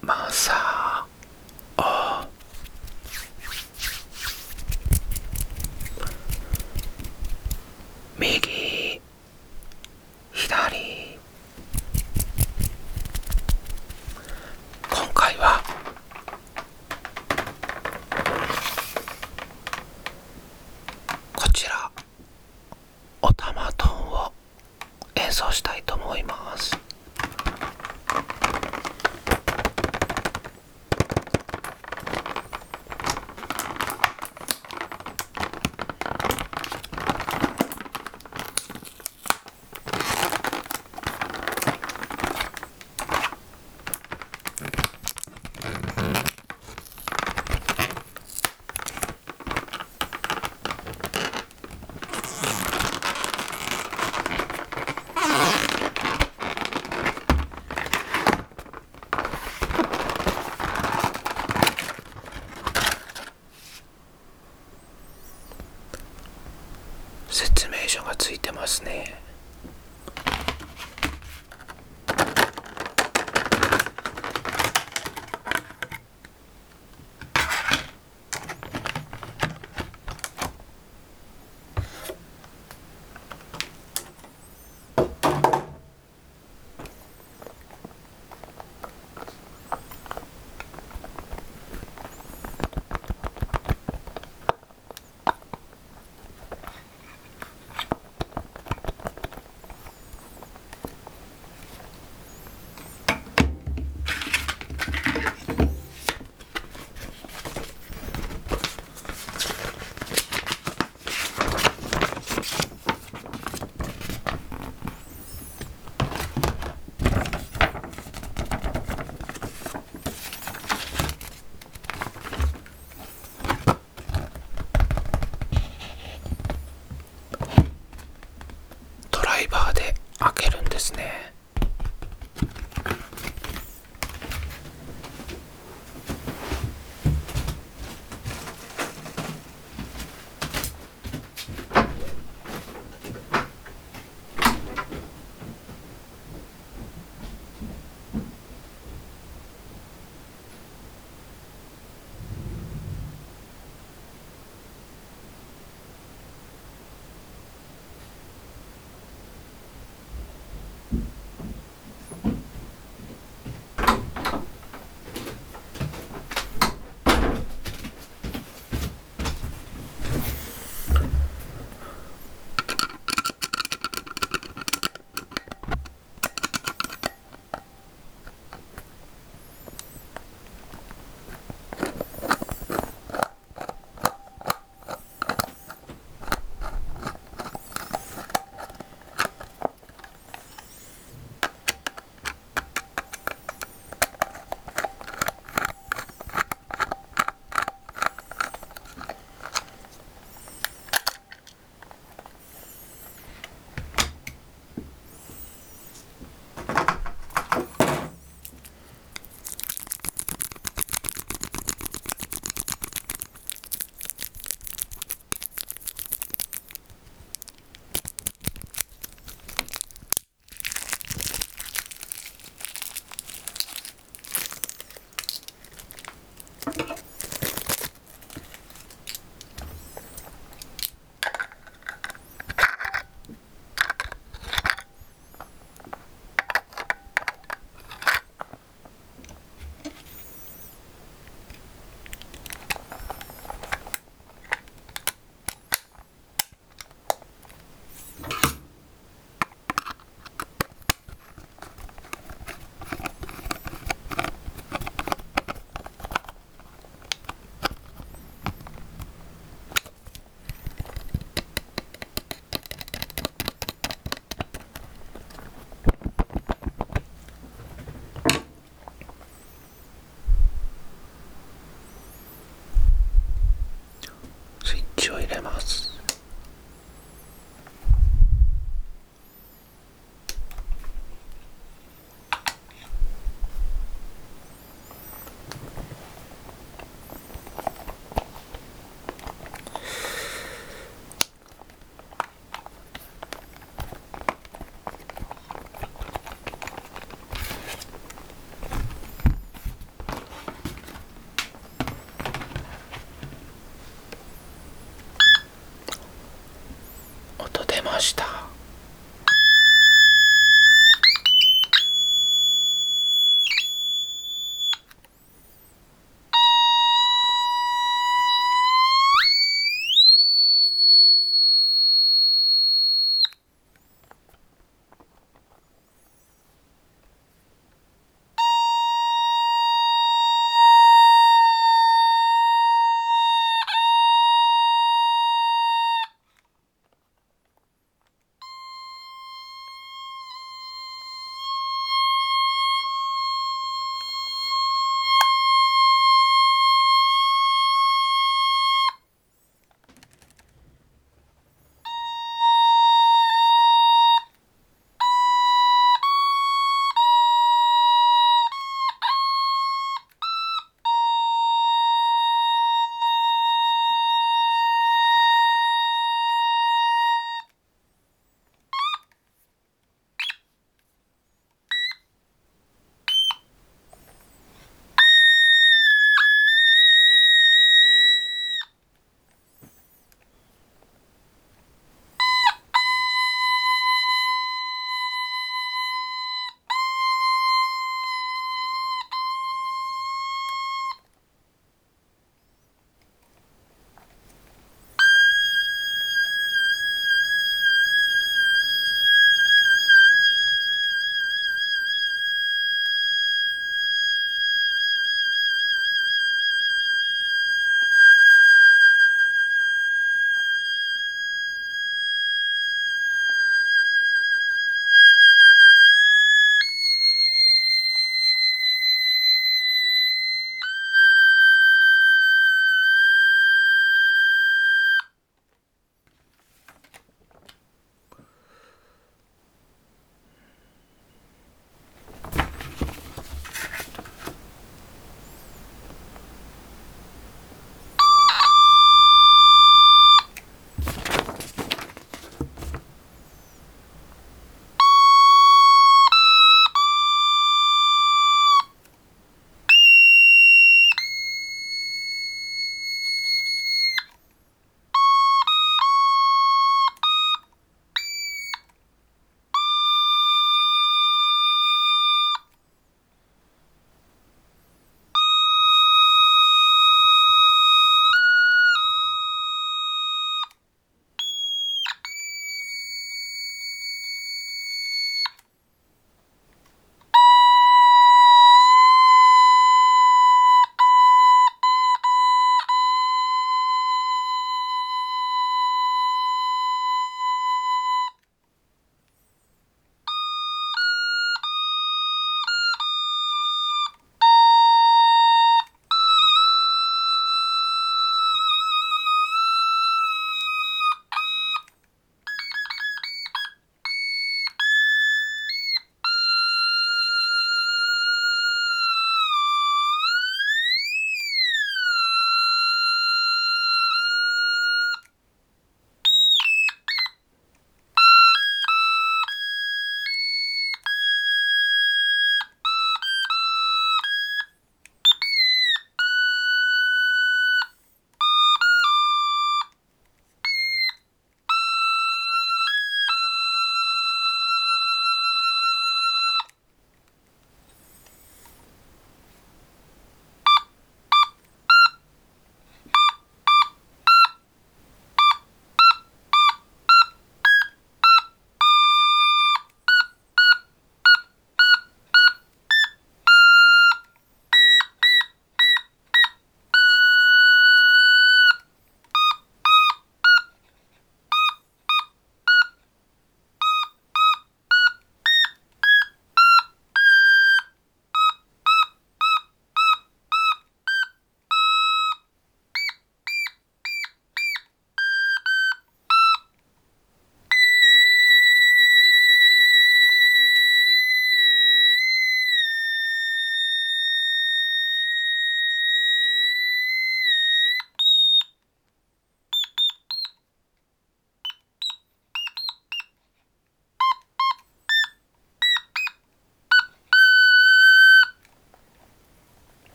马萨。開けるんですね。した。